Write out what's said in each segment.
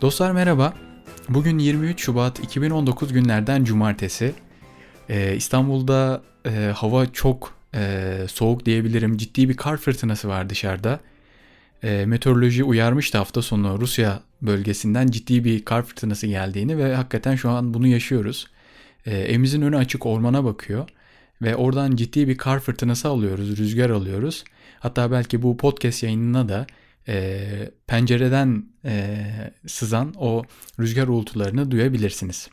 Dostlar merhaba. Bugün 23 Şubat 2019 günlerden cumartesi. Ee, İstanbul'da e, hava çok e, soğuk diyebilirim. Ciddi bir kar fırtınası var dışarıda. E, meteoroloji uyarmıştı hafta sonu Rusya bölgesinden ciddi bir kar fırtınası geldiğini ve hakikaten şu an bunu yaşıyoruz. E, evimizin önü açık ormana bakıyor ve oradan ciddi bir kar fırtınası alıyoruz, rüzgar alıyoruz. Hatta belki bu podcast yayınına da e, pencereden e, sızan o rüzgar uğultularını duyabilirsiniz.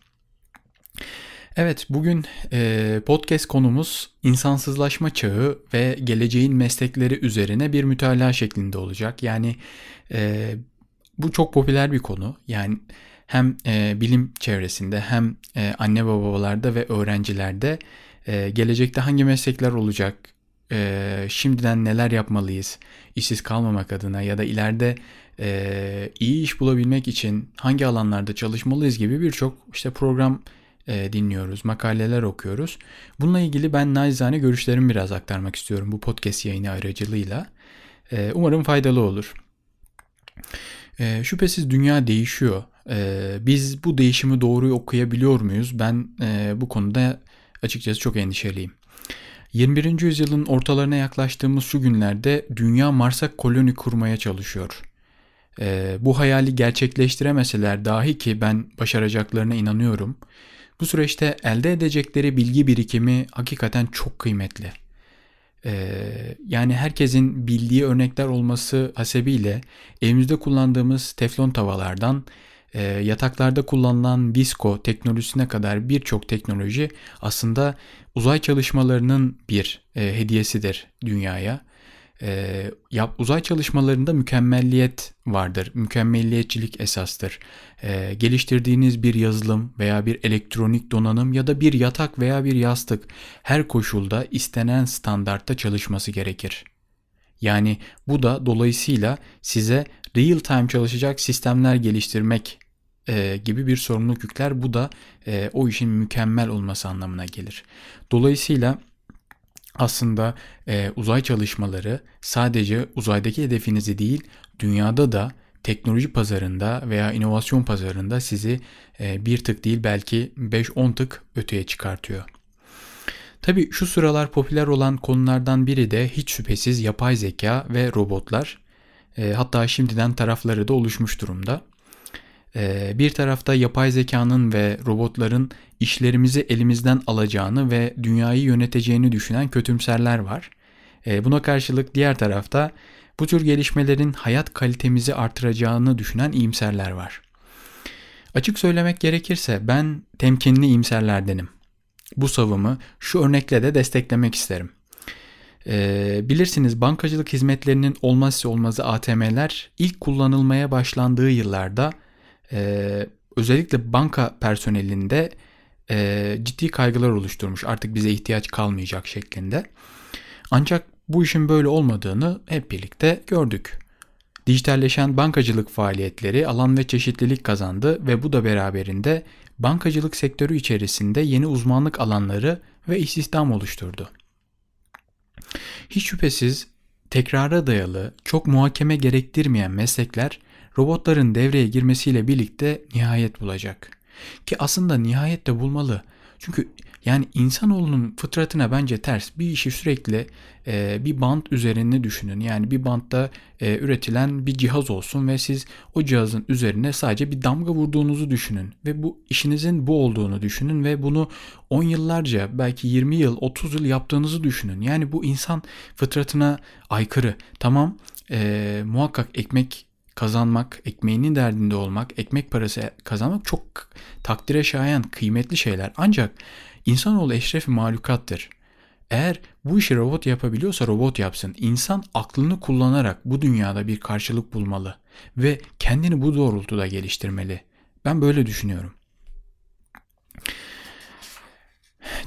Evet bugün e, podcast konumuz insansızlaşma çağı ve geleceğin meslekleri üzerine bir mütalaa şeklinde olacak. Yani e, bu çok popüler bir konu. Yani hem e, bilim çevresinde hem e, anne babalarda ve öğrencilerde e, gelecekte hangi meslekler olacak, e, şimdiden neler yapmalıyız işsiz kalmamak adına ya da ileride e, iyi iş bulabilmek için hangi alanlarda çalışmalıyız gibi birçok işte program e, dinliyoruz, makaleler okuyoruz. Bununla ilgili ben naizane görüşlerimi biraz aktarmak istiyorum bu podcast yayını aracılığıyla. E, umarım faydalı olur. E, şüphesiz dünya değişiyor. E, biz bu değişimi doğru okuyabiliyor muyuz? Ben e, bu konuda açıkçası çok endişeliyim. 21. yüzyılın ortalarına yaklaştığımız şu günlerde dünya Mars'a koloni kurmaya çalışıyor. Ee, bu hayali gerçekleştiremeseler dahi ki ben başaracaklarına inanıyorum. Bu süreçte elde edecekleri bilgi birikimi hakikaten çok kıymetli. Ee, yani herkesin bildiği örnekler olması hasebiyle evimizde kullandığımız teflon tavalardan e, yataklarda kullanılan Visco teknolojisine kadar birçok teknoloji aslında uzay çalışmalarının bir e, hediyesidir dünyaya. E, yap, uzay çalışmalarında mükemmelliyet vardır. Mükemmelliyetçilik esastır. E, geliştirdiğiniz bir yazılım veya bir elektronik donanım ya da bir yatak veya bir yastık her koşulda istenen standartta çalışması gerekir. Yani bu da dolayısıyla size real time çalışacak sistemler geliştirmek e, gibi bir sorumluluk yükler. Bu da e, o işin mükemmel olması anlamına gelir. Dolayısıyla aslında e, uzay çalışmaları sadece uzaydaki hedefinizi değil dünyada da teknoloji pazarında veya inovasyon pazarında sizi e, bir tık değil belki 5-10 tık öteye çıkartıyor. Tabi şu sıralar popüler olan konulardan biri de hiç şüphesiz yapay zeka ve robotlar. E, hatta şimdiden tarafları da oluşmuş durumda. Ee, bir tarafta yapay zekanın ve robotların işlerimizi elimizden alacağını ve dünyayı yöneteceğini düşünen kötümserler var. Ee, buna karşılık diğer tarafta bu tür gelişmelerin hayat kalitemizi artıracağını düşünen iyimserler var. Açık söylemek gerekirse ben temkinli iyimserlerdenim. Bu savımı şu örnekle de desteklemek isterim. Ee, bilirsiniz bankacılık hizmetlerinin olmazsa olmazı ATM'ler ilk kullanılmaya başlandığı yıllarda e, özellikle banka personelinde e, ciddi kaygılar oluşturmuş. Artık bize ihtiyaç kalmayacak şeklinde. Ancak bu işin böyle olmadığını hep birlikte gördük. Dijitalleşen bankacılık faaliyetleri alan ve çeşitlilik kazandı ve bu da beraberinde bankacılık sektörü içerisinde yeni uzmanlık alanları ve istihdam oluşturdu. Hiç şüphesiz tekrara dayalı, çok muhakeme gerektirmeyen meslekler robotların devreye girmesiyle birlikte nihayet bulacak. Ki aslında nihayet de bulmalı. Çünkü yani insanoğlunun fıtratına bence ters. Bir işi sürekli e, bir bant üzerinde düşünün. Yani bir bantta e, üretilen bir cihaz olsun ve siz o cihazın üzerine sadece bir damga vurduğunuzu düşünün. Ve bu işinizin bu olduğunu düşünün ve bunu 10 yıllarca belki 20 yıl 30 yıl yaptığınızı düşünün. Yani bu insan fıtratına aykırı. Tamam e, muhakkak ekmek kazanmak, ekmeğinin derdinde olmak, ekmek parası kazanmak çok takdire şayan, kıymetli şeyler. Ancak insanoğlu eşref mahlukattır. Eğer bu işi robot yapabiliyorsa robot yapsın. İnsan aklını kullanarak bu dünyada bir karşılık bulmalı ve kendini bu doğrultuda geliştirmeli. Ben böyle düşünüyorum.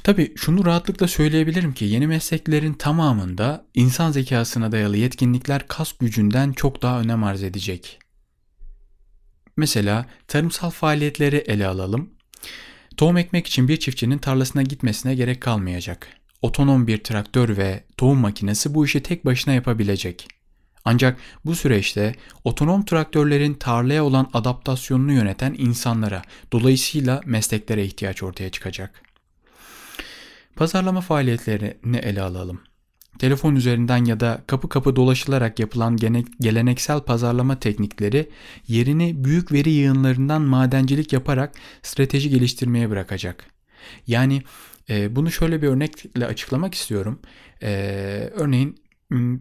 Tabi şunu rahatlıkla söyleyebilirim ki yeni mesleklerin tamamında insan zekasına dayalı yetkinlikler kas gücünden çok daha önem arz edecek. Mesela tarımsal faaliyetleri ele alalım. Tohum ekmek için bir çiftçinin tarlasına gitmesine gerek kalmayacak. Otonom bir traktör ve tohum makinesi bu işi tek başına yapabilecek. Ancak bu süreçte otonom traktörlerin tarlaya olan adaptasyonunu yöneten insanlara, dolayısıyla mesleklere ihtiyaç ortaya çıkacak. Pazarlama faaliyetlerini ele alalım. Telefon üzerinden ya da kapı kapı dolaşılarak yapılan geleneksel pazarlama teknikleri yerini büyük veri yığınlarından madencilik yaparak strateji geliştirmeye bırakacak. Yani e, bunu şöyle bir örnekle açıklamak istiyorum. E, örneğin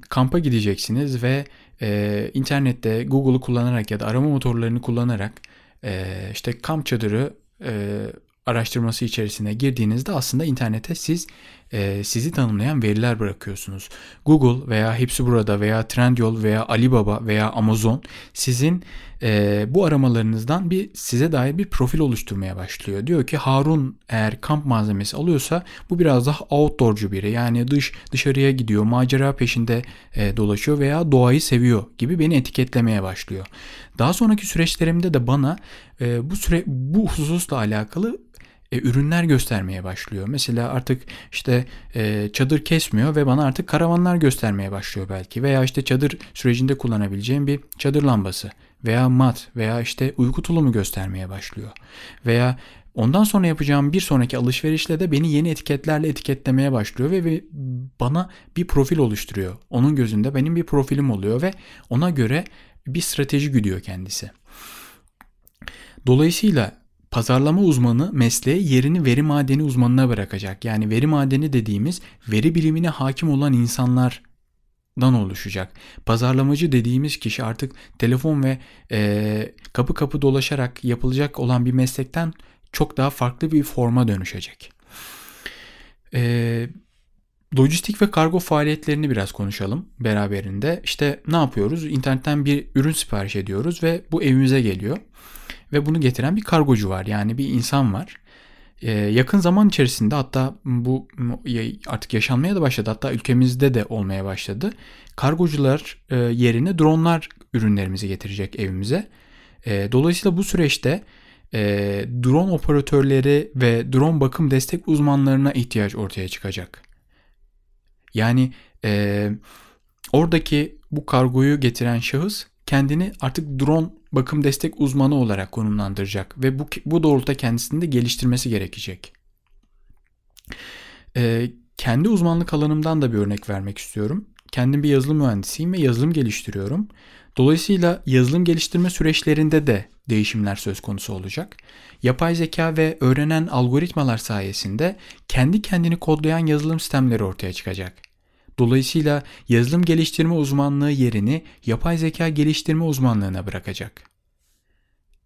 kampa gideceksiniz ve e, internette Google'u kullanarak ya da arama motorlarını kullanarak e, işte kamp çadırı e, araştırması içerisine girdiğinizde aslında internete siz e, sizi tanımlayan veriler bırakıyorsunuz. Google veya hepsi burada veya Trendyol veya Alibaba veya Amazon sizin e, bu aramalarınızdan bir size dair bir profil oluşturmaya başlıyor. Diyor ki Harun eğer kamp malzemesi alıyorsa bu biraz daha outdoorcu biri. Yani dış dışarıya gidiyor, macera peşinde e, dolaşıyor veya doğayı seviyor gibi beni etiketlemeye başlıyor. Daha sonraki süreçlerimde de bana e, bu süre bu hususla alakalı e, ürünler göstermeye başlıyor. Mesela artık işte e, çadır kesmiyor ve bana artık karavanlar göstermeye başlıyor belki. Veya işte çadır sürecinde kullanabileceğim bir çadır lambası veya mat veya işte uyku tulumu göstermeye başlıyor. Veya ondan sonra yapacağım bir sonraki alışverişle de beni yeni etiketlerle etiketlemeye başlıyor ve, bana bir profil oluşturuyor. Onun gözünde benim bir profilim oluyor ve ona göre bir strateji güdüyor kendisi. Dolayısıyla Pazarlama uzmanı mesleğe yerini veri madeni uzmanına bırakacak. Yani veri madeni dediğimiz veri bilimine hakim olan insanlardan oluşacak. Pazarlamacı dediğimiz kişi artık telefon ve e, kapı kapı dolaşarak yapılacak olan bir meslekten çok daha farklı bir forma dönüşecek. E, lojistik ve kargo faaliyetlerini biraz konuşalım beraberinde. İşte ne yapıyoruz? İnternetten bir ürün sipariş ediyoruz ve bu evimize geliyor. Ve bunu getiren bir kargocu var. Yani bir insan var. Ee, yakın zaman içerisinde hatta bu artık yaşanmaya da başladı. Hatta ülkemizde de olmaya başladı. Kargocular e, yerine dronlar ürünlerimizi getirecek evimize. E, dolayısıyla bu süreçte e, drone operatörleri ve drone bakım destek uzmanlarına ihtiyaç ortaya çıkacak. Yani e, oradaki bu kargoyu getiren şahıs kendini artık drone bakım destek uzmanı olarak konumlandıracak ve bu, bu doğrultuda kendisini de geliştirmesi gerekecek. Ee, kendi uzmanlık alanımdan da bir örnek vermek istiyorum. Kendim bir yazılım mühendisiyim ve yazılım geliştiriyorum. Dolayısıyla yazılım geliştirme süreçlerinde de değişimler söz konusu olacak. Yapay zeka ve öğrenen algoritmalar sayesinde kendi kendini kodlayan yazılım sistemleri ortaya çıkacak. Dolayısıyla yazılım geliştirme uzmanlığı yerini yapay zeka geliştirme uzmanlığına bırakacak.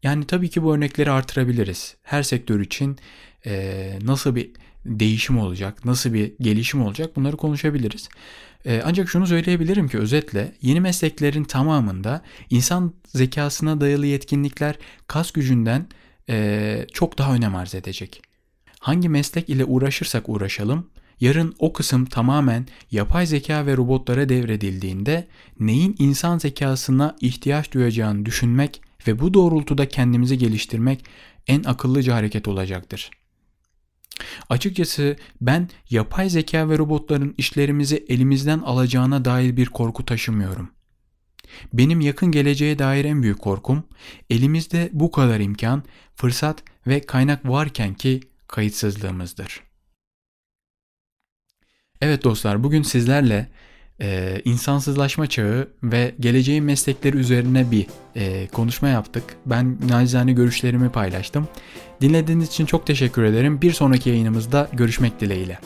Yani tabii ki bu örnekleri artırabiliriz. Her sektör için e, nasıl bir değişim olacak, nasıl bir gelişim olacak bunları konuşabiliriz. E, ancak şunu söyleyebilirim ki özetle yeni mesleklerin tamamında insan zekasına dayalı yetkinlikler kas gücünden e, çok daha önem arz edecek. Hangi meslek ile uğraşırsak uğraşalım Yarın o kısım tamamen yapay zeka ve robotlara devredildiğinde neyin insan zekasına ihtiyaç duyacağını düşünmek ve bu doğrultuda kendimizi geliştirmek en akıllıca hareket olacaktır. Açıkçası ben yapay zeka ve robotların işlerimizi elimizden alacağına dair bir korku taşımıyorum. Benim yakın geleceğe dair en büyük korkum elimizde bu kadar imkan, fırsat ve kaynak varken ki kayıtsızlığımızdır. Evet dostlar bugün sizlerle e, insansızlaşma çağı ve geleceğin meslekleri üzerine bir e, konuşma yaptık. Ben nacizane görüşlerimi paylaştım. Dinlediğiniz için çok teşekkür ederim. Bir sonraki yayınımızda görüşmek dileğiyle.